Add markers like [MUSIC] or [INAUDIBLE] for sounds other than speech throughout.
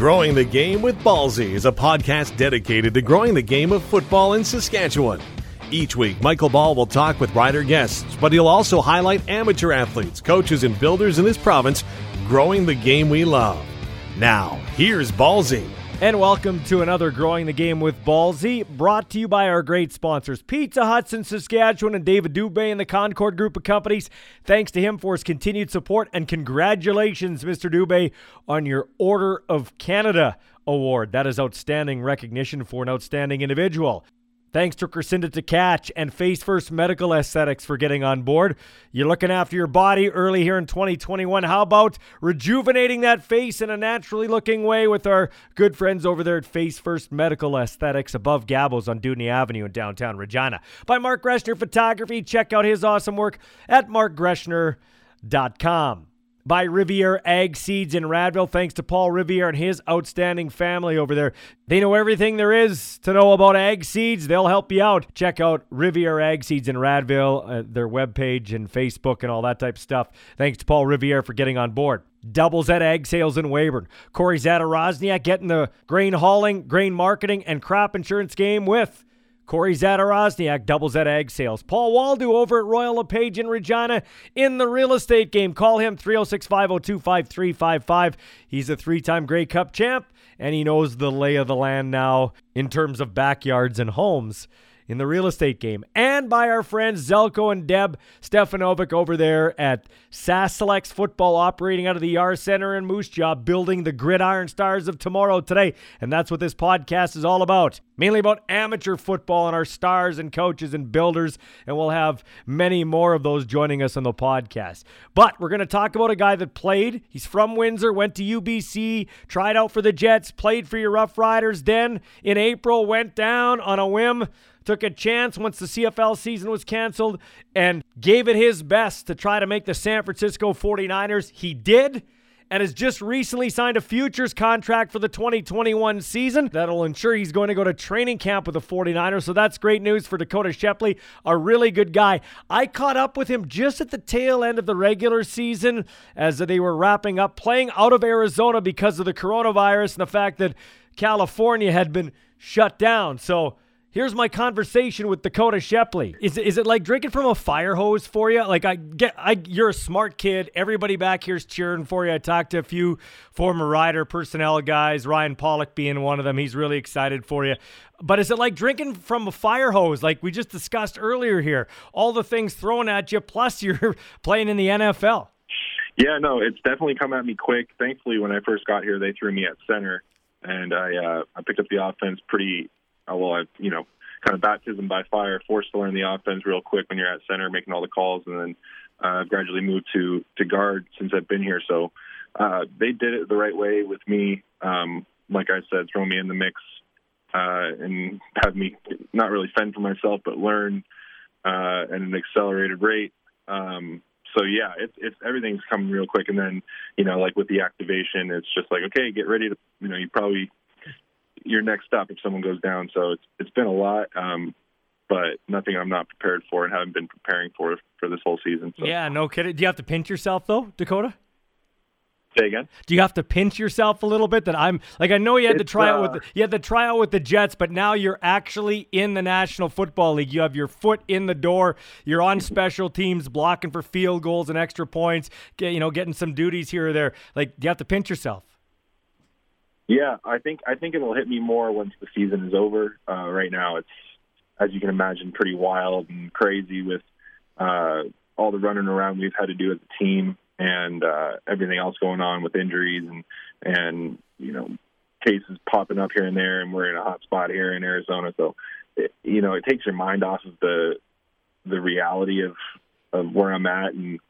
Growing the Game with Ballsy is a podcast dedicated to growing the game of football in Saskatchewan. Each week, Michael Ball will talk with rider guests, but he'll also highlight amateur athletes, coaches, and builders in this province growing the game we love. Now, here's Ballsy. And welcome to another Growing the Game with Ballsy, brought to you by our great sponsors, Pizza Huts in Saskatchewan and David Dubé and the Concorde Group of Companies. Thanks to him for his continued support, and congratulations, Mr. Dubé, on your Order of Canada award. That is outstanding recognition for an outstanding individual. Thanks to Crescenda to Catch and Face First Medical Aesthetics for getting on board. You're looking after your body early here in 2021. How about rejuvenating that face in a naturally looking way with our good friends over there at Face First Medical Aesthetics above Gabos on Dewdney Avenue in downtown Regina? By Mark Greshner Photography. Check out his awesome work at markgreshner.com by Riviere Ag Seeds in Radville. Thanks to Paul Riviere and his outstanding family over there. They know everything there is to know about ag seeds. They'll help you out. Check out Riviere Ag Seeds in Radville, uh, their webpage and Facebook and all that type of stuff. Thanks to Paul Riviere for getting on board. Doubles at ag sales in Weyburn. Corey Zadarozniak getting the grain hauling, grain marketing, and crop insurance game with Corey Zadarozniak doubles at ag sales. Paul Waldo over at Royal LePage in Regina in the real estate game. Call him 306 502 5355. He's a three time Grey Cup champ, and he knows the lay of the land now in terms of backyards and homes in the real estate game, and by our friends Zelko and Deb Stefanovic over there at Sask Selects Football, operating out of the Yara Center in Moose Jaw, building the gridiron stars of tomorrow today. And that's what this podcast is all about. Mainly about amateur football and our stars and coaches and builders. And we'll have many more of those joining us on the podcast. But we're going to talk about a guy that played. He's from Windsor, went to UBC, tried out for the Jets, played for your Rough Riders. Then in April, went down on a whim took a chance once the CFL season was canceled and gave it his best to try to make the San Francisco 49ers. He did and has just recently signed a futures contract for the 2021 season. That'll ensure he's going to go to training camp with the 49ers. So that's great news for Dakota Shepley, a really good guy. I caught up with him just at the tail end of the regular season as they were wrapping up playing out of Arizona because of the coronavirus and the fact that California had been shut down. So Here's my conversation with Dakota Shepley. Is, is it like drinking from a fire hose for you? Like I get, I you're a smart kid. Everybody back here's cheering for you. I talked to a few former rider personnel guys, Ryan Pollock being one of them. He's really excited for you. But is it like drinking from a fire hose, like we just discussed earlier here? All the things thrown at you, plus [LAUGHS] you're playing in the NFL. Yeah, no, it's definitely come at me quick. Thankfully, when I first got here, they threw me at center, and I uh, I picked up the offense pretty well, I you know kind of baptism by fire, forced to learn the offense real quick when you're at center, making all the calls, and then uh, gradually moved to to guard since I've been here. So uh, they did it the right way with me. Um, like I said, throw me in the mix uh, and have me not really fend for myself, but learn uh, at an accelerated rate. Um, so yeah, it's it's everything's coming real quick, and then you know, like with the activation, it's just like okay, get ready to you know, you probably your next stop if someone goes down. So it's it's been a lot, um, but nothing I'm not prepared for and haven't been preparing for for this whole season. So. Yeah, no kidding. Do you have to pinch yourself though, Dakota? Say again. Do you have to pinch yourself a little bit? That I'm like I know you had it's, to try uh, out with the, you had to try out with the Jets, but now you're actually in the National Football League. You have your foot in the door. You're on special teams, blocking for field goals and extra points. Get, you know, getting some duties here or there. Like, do you have to pinch yourself? Yeah, I think I think it'll hit me more once the season is over. Uh, right now, it's as you can imagine, pretty wild and crazy with uh, all the running around we've had to do as a team and uh, everything else going on with injuries and and you know cases popping up here and there, and we're in a hot spot here in Arizona. So, it, you know, it takes your mind off of the the reality of of where I'm at and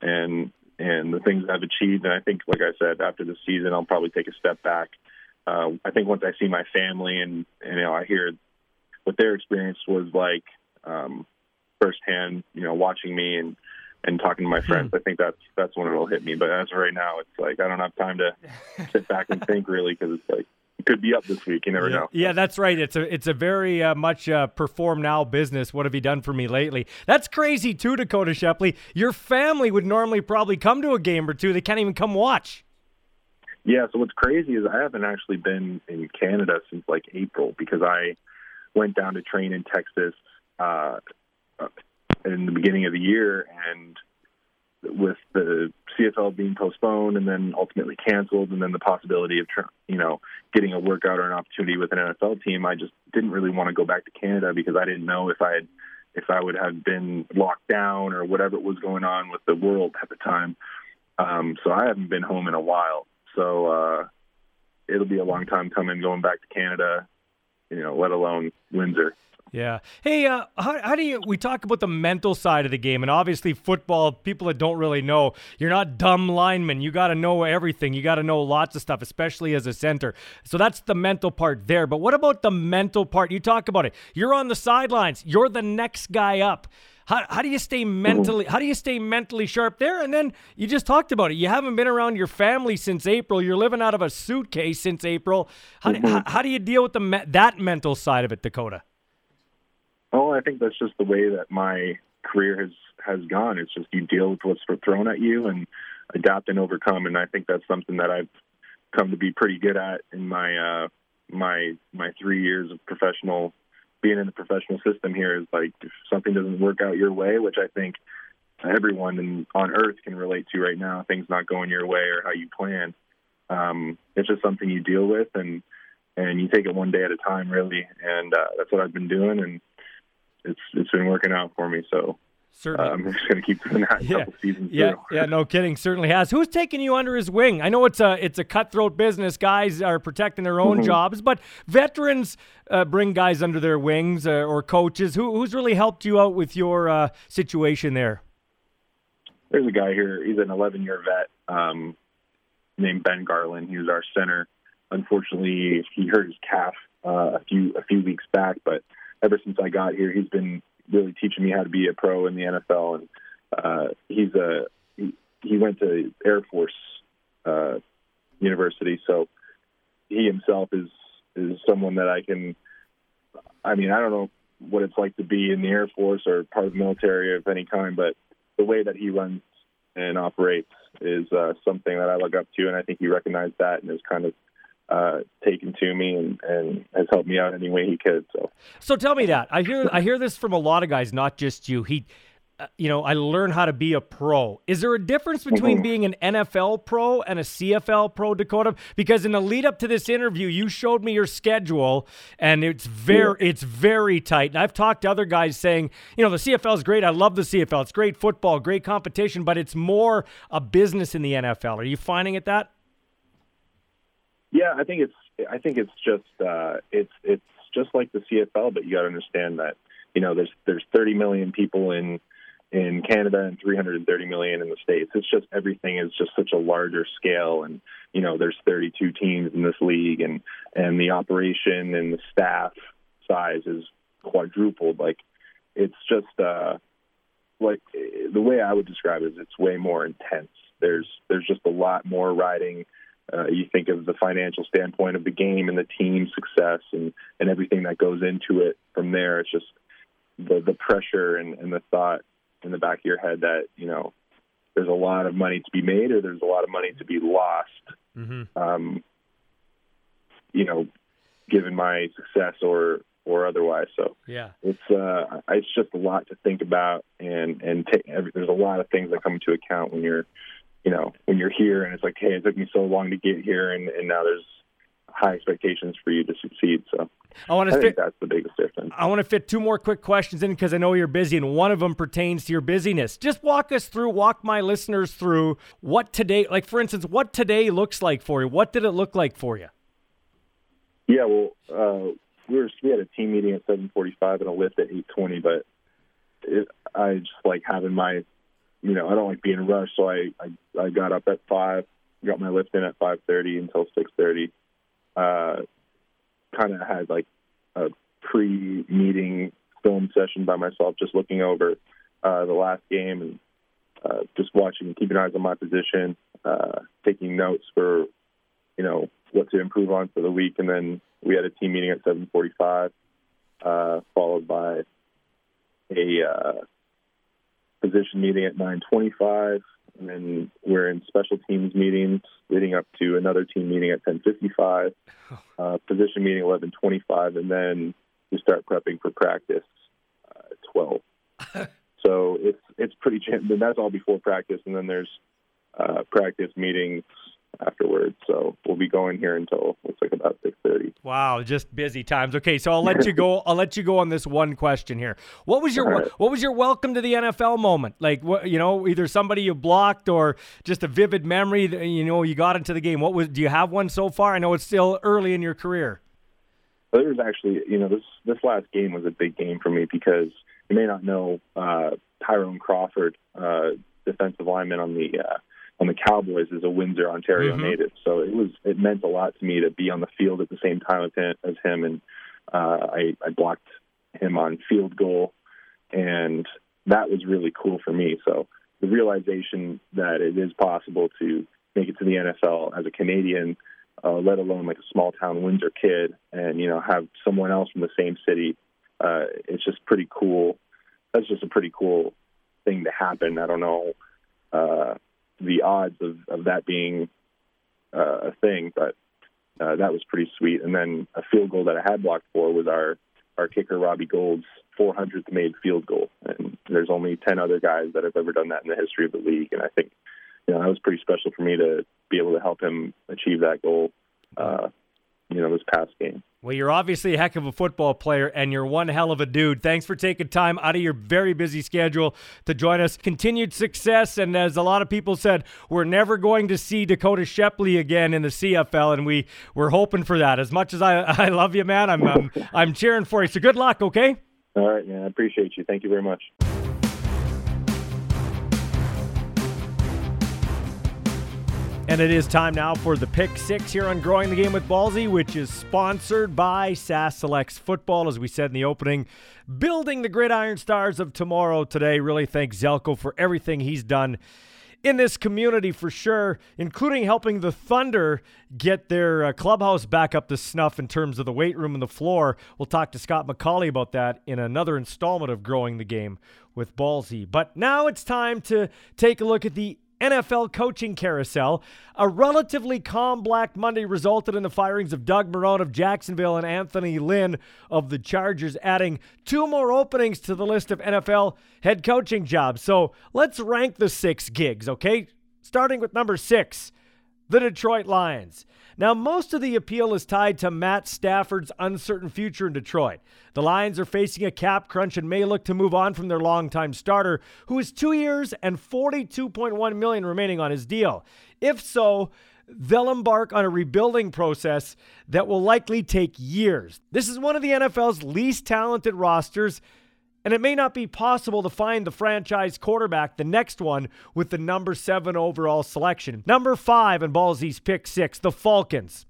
and and the things I've achieved. And I think, like I said, after the season, I'll probably take a step back. Uh, I think once I see my family and, and you know I hear what their experience was like um, firsthand, you know, watching me and and talking to my friends, hmm. I think that's that's when it'll hit me. But as of right now, it's like I don't have time to [LAUGHS] sit back and think really because it's like could be up this week. You never yeah. know. Yeah, that's right. It's a it's a very uh, much uh, perform now business. What have you done for me lately? That's crazy too, Dakota Shepley. Your family would normally probably come to a game or two. They can't even come watch. Yeah, so what's crazy is I haven't actually been in Canada since like April because I went down to train in Texas uh, in the beginning of the year, and with the CFL being postponed and then ultimately canceled, and then the possibility of you know getting a workout or an opportunity with an NFL team, I just didn't really want to go back to Canada because I didn't know if I had if I would have been locked down or whatever was going on with the world at the time. Um, so I haven't been home in a while. So uh, it'll be a long time coming going back to Canada, you know, let alone Windsor. Yeah. Hey, uh, how, how do you? We talk about the mental side of the game, and obviously football. People that don't really know, you're not dumb linemen. You got to know everything. You got to know lots of stuff, especially as a center. So that's the mental part there. But what about the mental part? You talk about it. You're on the sidelines. You're the next guy up. How, how do you stay mentally how do you stay mentally sharp there and then you just talked about it you haven't been around your family since april you're living out of a suitcase since april how, mm-hmm. how, how do you deal with the that mental side of it dakota Oh, I think that's just the way that my career has has gone. It's just you deal with what's thrown at you and adapt and overcome. And I think that's something that I've come to be pretty good at in my uh, my my three years of professional being in the professional system here. Is like if something doesn't work out your way, which I think everyone in, on earth can relate to right now. Things not going your way or how you plan. Um, it's just something you deal with and and you take it one day at a time, really. And uh, that's what I've been doing. And it's it's been working out for me. So Certainly. Uh, I'm just going to keep doing that [LAUGHS] yeah. couple seasons. Yeah, yeah, no kidding. Certainly has. Who's taking you under his wing? I know it's a it's a cutthroat business. Guys are protecting their own mm-hmm. jobs, but veterans uh, bring guys under their wings uh, or coaches. Who who's really helped you out with your uh, situation there? There's a guy here. He's an 11 year vet um, named Ben Garland. He was our center. Unfortunately, he hurt his calf uh, a few a few weeks back, but ever since I got here, he's been really teaching me how to be a pro in the NFL. And uh, he's a he, went to Air Force uh, University, so he himself is is someone that I can. I mean, I don't know what it's like to be in the Air Force or part of the military of any kind, but the way that he runs and operates is uh, something that I look up to, and I think he recognized that and is kind of uh, taken to me and, and has helped me out any way he could. So, so tell me that I hear I hear this from a lot of guys, not just you. He, uh, you know, I learned how to be a pro. Is there a difference between mm-hmm. being an NFL pro and a CFL pro, Dakota? Because in the lead up to this interview, you showed me your schedule, and it's very yeah. it's very tight. And I've talked to other guys saying, you know, the CFL is great. I love the CFL. It's great football, great competition, but it's more a business in the NFL. Are you finding it that? Yeah, I think it's I think it's just uh, it's it's just like the CFL, but you got to understand that you know there's there's 30 million people in in Canada and 330 million in the states. It's just everything is just such a larger scale, and you know there's 32 teams in this league, and and the operation and the staff size is quadrupled. Like it's just uh, like the way I would describe it is it's way more intense. There's there's just a lot more riding uh, you think of the financial standpoint of the game and the team success and, and everything that goes into it from there. It's just the, the pressure and, and the thought in the back of your head that, you know, there's a lot of money to be made or there's a lot of money to be lost. Mm-hmm. Um, you know, given my success or or otherwise. So yeah, it's uh, it's just a lot to think about, and and take, every, there's a lot of things that come into account when you're you know, when you're here and it's like, hey, it took me so long to get here, and, and now there's high expectations for you to succeed. So I want to I fit, that's the biggest difference. I want to fit two more quick questions in because I know you're busy, and one of them pertains to your busyness. Just walk us through, walk my listeners through what today, like for instance, what today looks like for you. What did it look like for you? Yeah, well, uh, we were we had a team meeting at 7:45 and a lift at 8:20, but it, I just like having my you know, I don't like being rushed, so I I, I got up at five, got my lift in at five thirty until six thirty. Uh, kind of had like a pre-meeting film session by myself, just looking over uh, the last game and uh, just watching, keeping eyes on my position, uh, taking notes for you know what to improve on for the week, and then we had a team meeting at 7:45, uh, followed by a uh, position meeting at 9:25, and then we're in special teams meetings leading up to another team meeting at 10:55, uh, position meeting 11:25, and then we start prepping for practice uh, at 12. [LAUGHS] so it's it's pretty. Then that's all before practice, and then there's uh, practice meetings afterwards. So we'll be going here until looks like about six thirty. Wow, just busy times. Okay, so I'll let you go. I'll let you go on this one question here. What was your right. what was your welcome to the NFL moment? Like what you know, either somebody you blocked or just a vivid memory that you know you got into the game. What was? Do you have one so far? I know it's still early in your career. There was actually, you know, this this last game was a big game for me because you may not know uh, Tyrone Crawford, uh, defensive lineman on the uh, on the Cowboys is a Windsor, Ontario mm-hmm. native. So it was it meant a lot to me to be on the field at the same time as him, and uh, I, I blocked him on field goal, and that was really cool for me. So the realization that it is possible to make it to the NFL as a Canadian, uh, let alone like a small town Windsor kid, and you know have someone else from the same city, uh, it's just pretty cool. That's just a pretty cool thing to happen. I don't know. Uh, the odds of, of that being uh, a thing, but uh, that was pretty sweet. And then a field goal that I had blocked for was our our kicker Robbie Gould's 400th made field goal, and there's only 10 other guys that have ever done that in the history of the league. And I think you know that was pretty special for me to be able to help him achieve that goal. Uh, you know, this past game. Well, you're obviously a heck of a football player, and you're one hell of a dude. Thanks for taking time out of your very busy schedule to join us. Continued success, and as a lot of people said, we're never going to see Dakota Shepley again in the CFL, and we we're hoping for that. As much as I [LAUGHS] I love you, man, I'm I'm, I'm cheering for you. So good luck, okay? All right, man. I appreciate you. Thank you very much. And it is time now for the pick six here on Growing the Game with Ballsy, which is sponsored by Sask Selects Football. As we said in the opening, building the gridiron stars of tomorrow today. Really thank Zelko for everything he's done in this community for sure, including helping the Thunder get their uh, clubhouse back up to snuff in terms of the weight room and the floor. We'll talk to Scott McAuley about that in another installment of Growing the Game with Ballsy. But now it's time to take a look at the NFL coaching carousel. A relatively calm Black Monday resulted in the firings of Doug Marrone of Jacksonville and Anthony Lynn of the Chargers, adding two more openings to the list of NFL head coaching jobs. So let's rank the six gigs, okay? Starting with number six, the Detroit Lions. Now, most of the appeal is tied to Matt Stafford's uncertain future in Detroit. The Lions are facing a cap crunch and may look to move on from their longtime starter, who is two years and 42.1 million remaining on his deal. If so, they'll embark on a rebuilding process that will likely take years. This is one of the NFL's least talented rosters and it may not be possible to find the franchise quarterback, the next one, with the number seven overall selection. Number five in Ballsy's pick six, the Falcons.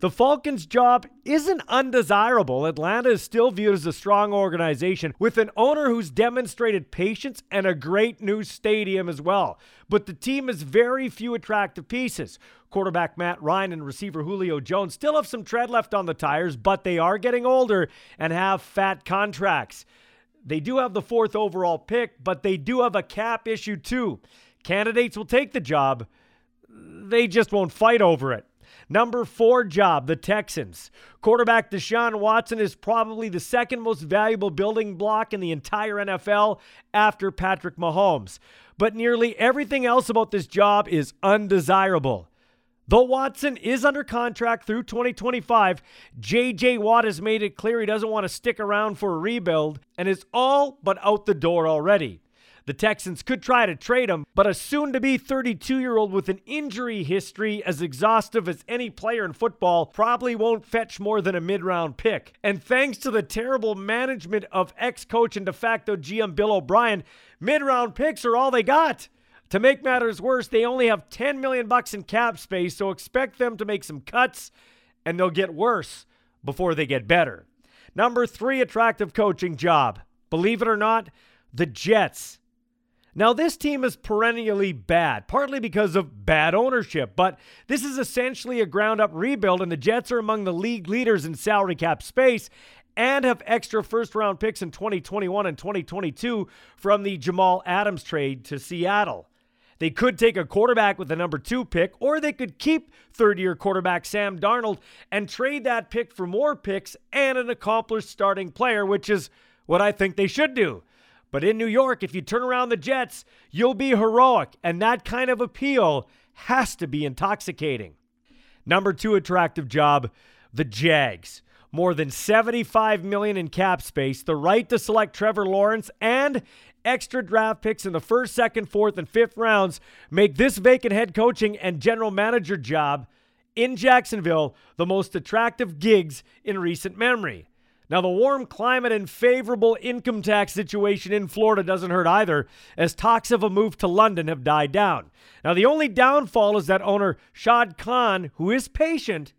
The Falcons' job isn't undesirable. Atlanta is still viewed as a strong organization with an owner who's demonstrated patience and a great new stadium as well. But the team has very few attractive pieces. Quarterback Matt Ryan and receiver Julio Jones still have some tread left on the tires, but they are getting older and have fat contracts. They do have the fourth overall pick, but they do have a cap issue too. Candidates will take the job, they just won't fight over it. Number four job, the Texans. Quarterback Deshaun Watson is probably the second most valuable building block in the entire NFL after Patrick Mahomes. But nearly everything else about this job is undesirable. Though Watson is under contract through 2025, JJ Watt has made it clear he doesn't want to stick around for a rebuild and is all but out the door already. The Texans could try to trade him, but a soon to be 32 year old with an injury history as exhaustive as any player in football probably won't fetch more than a mid round pick. And thanks to the terrible management of ex coach and de facto GM Bill O'Brien, mid round picks are all they got. To make matters worse, they only have 10 million bucks in cap space, so expect them to make some cuts and they'll get worse before they get better. Number 3 attractive coaching job. Believe it or not, the Jets. Now, this team is perennially bad, partly because of bad ownership, but this is essentially a ground up rebuild, and the Jets are among the league leaders in salary cap space and have extra first round picks in 2021 and 2022 from the Jamal Adams trade to Seattle. They could take a quarterback with the number two pick, or they could keep third year quarterback Sam Darnold and trade that pick for more picks and an accomplished starting player, which is what I think they should do. But in New York, if you turn around the Jets, you'll be heroic, and that kind of appeal has to be intoxicating. Number two attractive job, the Jags. More than 75 million in cap space, the right to select Trevor Lawrence and extra draft picks in the first, second, fourth, and fifth rounds make this vacant head coaching and general manager job in Jacksonville the most attractive gigs in recent memory. Now, the warm climate and favorable income tax situation in Florida doesn't hurt either, as talks of a move to London have died down. Now, the only downfall is that owner Shad Khan, who is patient,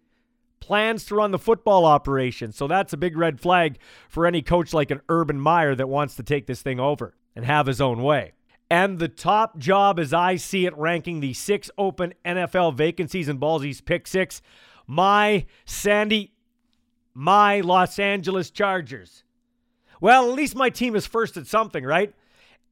plans to run the football operation. So that's a big red flag for any coach like an Urban Meyer that wants to take this thing over and have his own way. And the top job, as I see it, ranking the six open NFL vacancies in Ballsy's pick six, my Sandy my Los Angeles Chargers. Well, at least my team is first at something, right?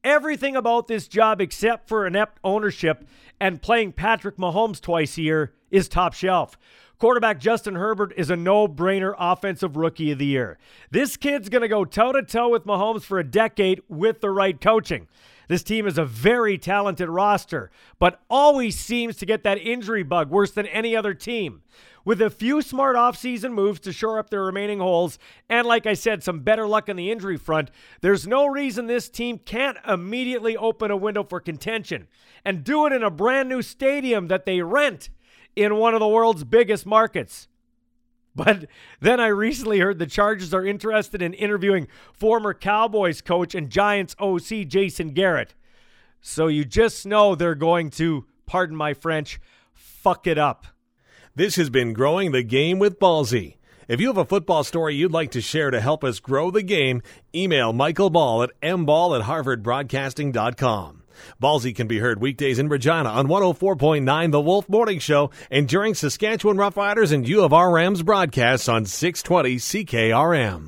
Everything about this job, except for inept ownership and playing Patrick Mahomes twice a year, is top shelf. Quarterback Justin Herbert is a no brainer offensive rookie of the year. This kid's going to go toe to toe with Mahomes for a decade with the right coaching. This team is a very talented roster, but always seems to get that injury bug worse than any other team. With a few smart offseason moves to shore up their remaining holes, and like I said, some better luck on the injury front, there's no reason this team can't immediately open a window for contention and do it in a brand new stadium that they rent in one of the world's biggest markets. But then I recently heard the Chargers are interested in interviewing former Cowboys coach and Giants OC Jason Garrett. So you just know they're going to, pardon my French, fuck it up. This has been Growing the Game with Ballsy. If you have a football story you'd like to share to help us grow the game, email Michael Ball at mball at harvardbroadcasting.com. Ballsy can be heard weekdays in Regina on 104.9 The Wolf Morning Show and during Saskatchewan Roughriders and U of R Rams broadcasts on 620 CKRM.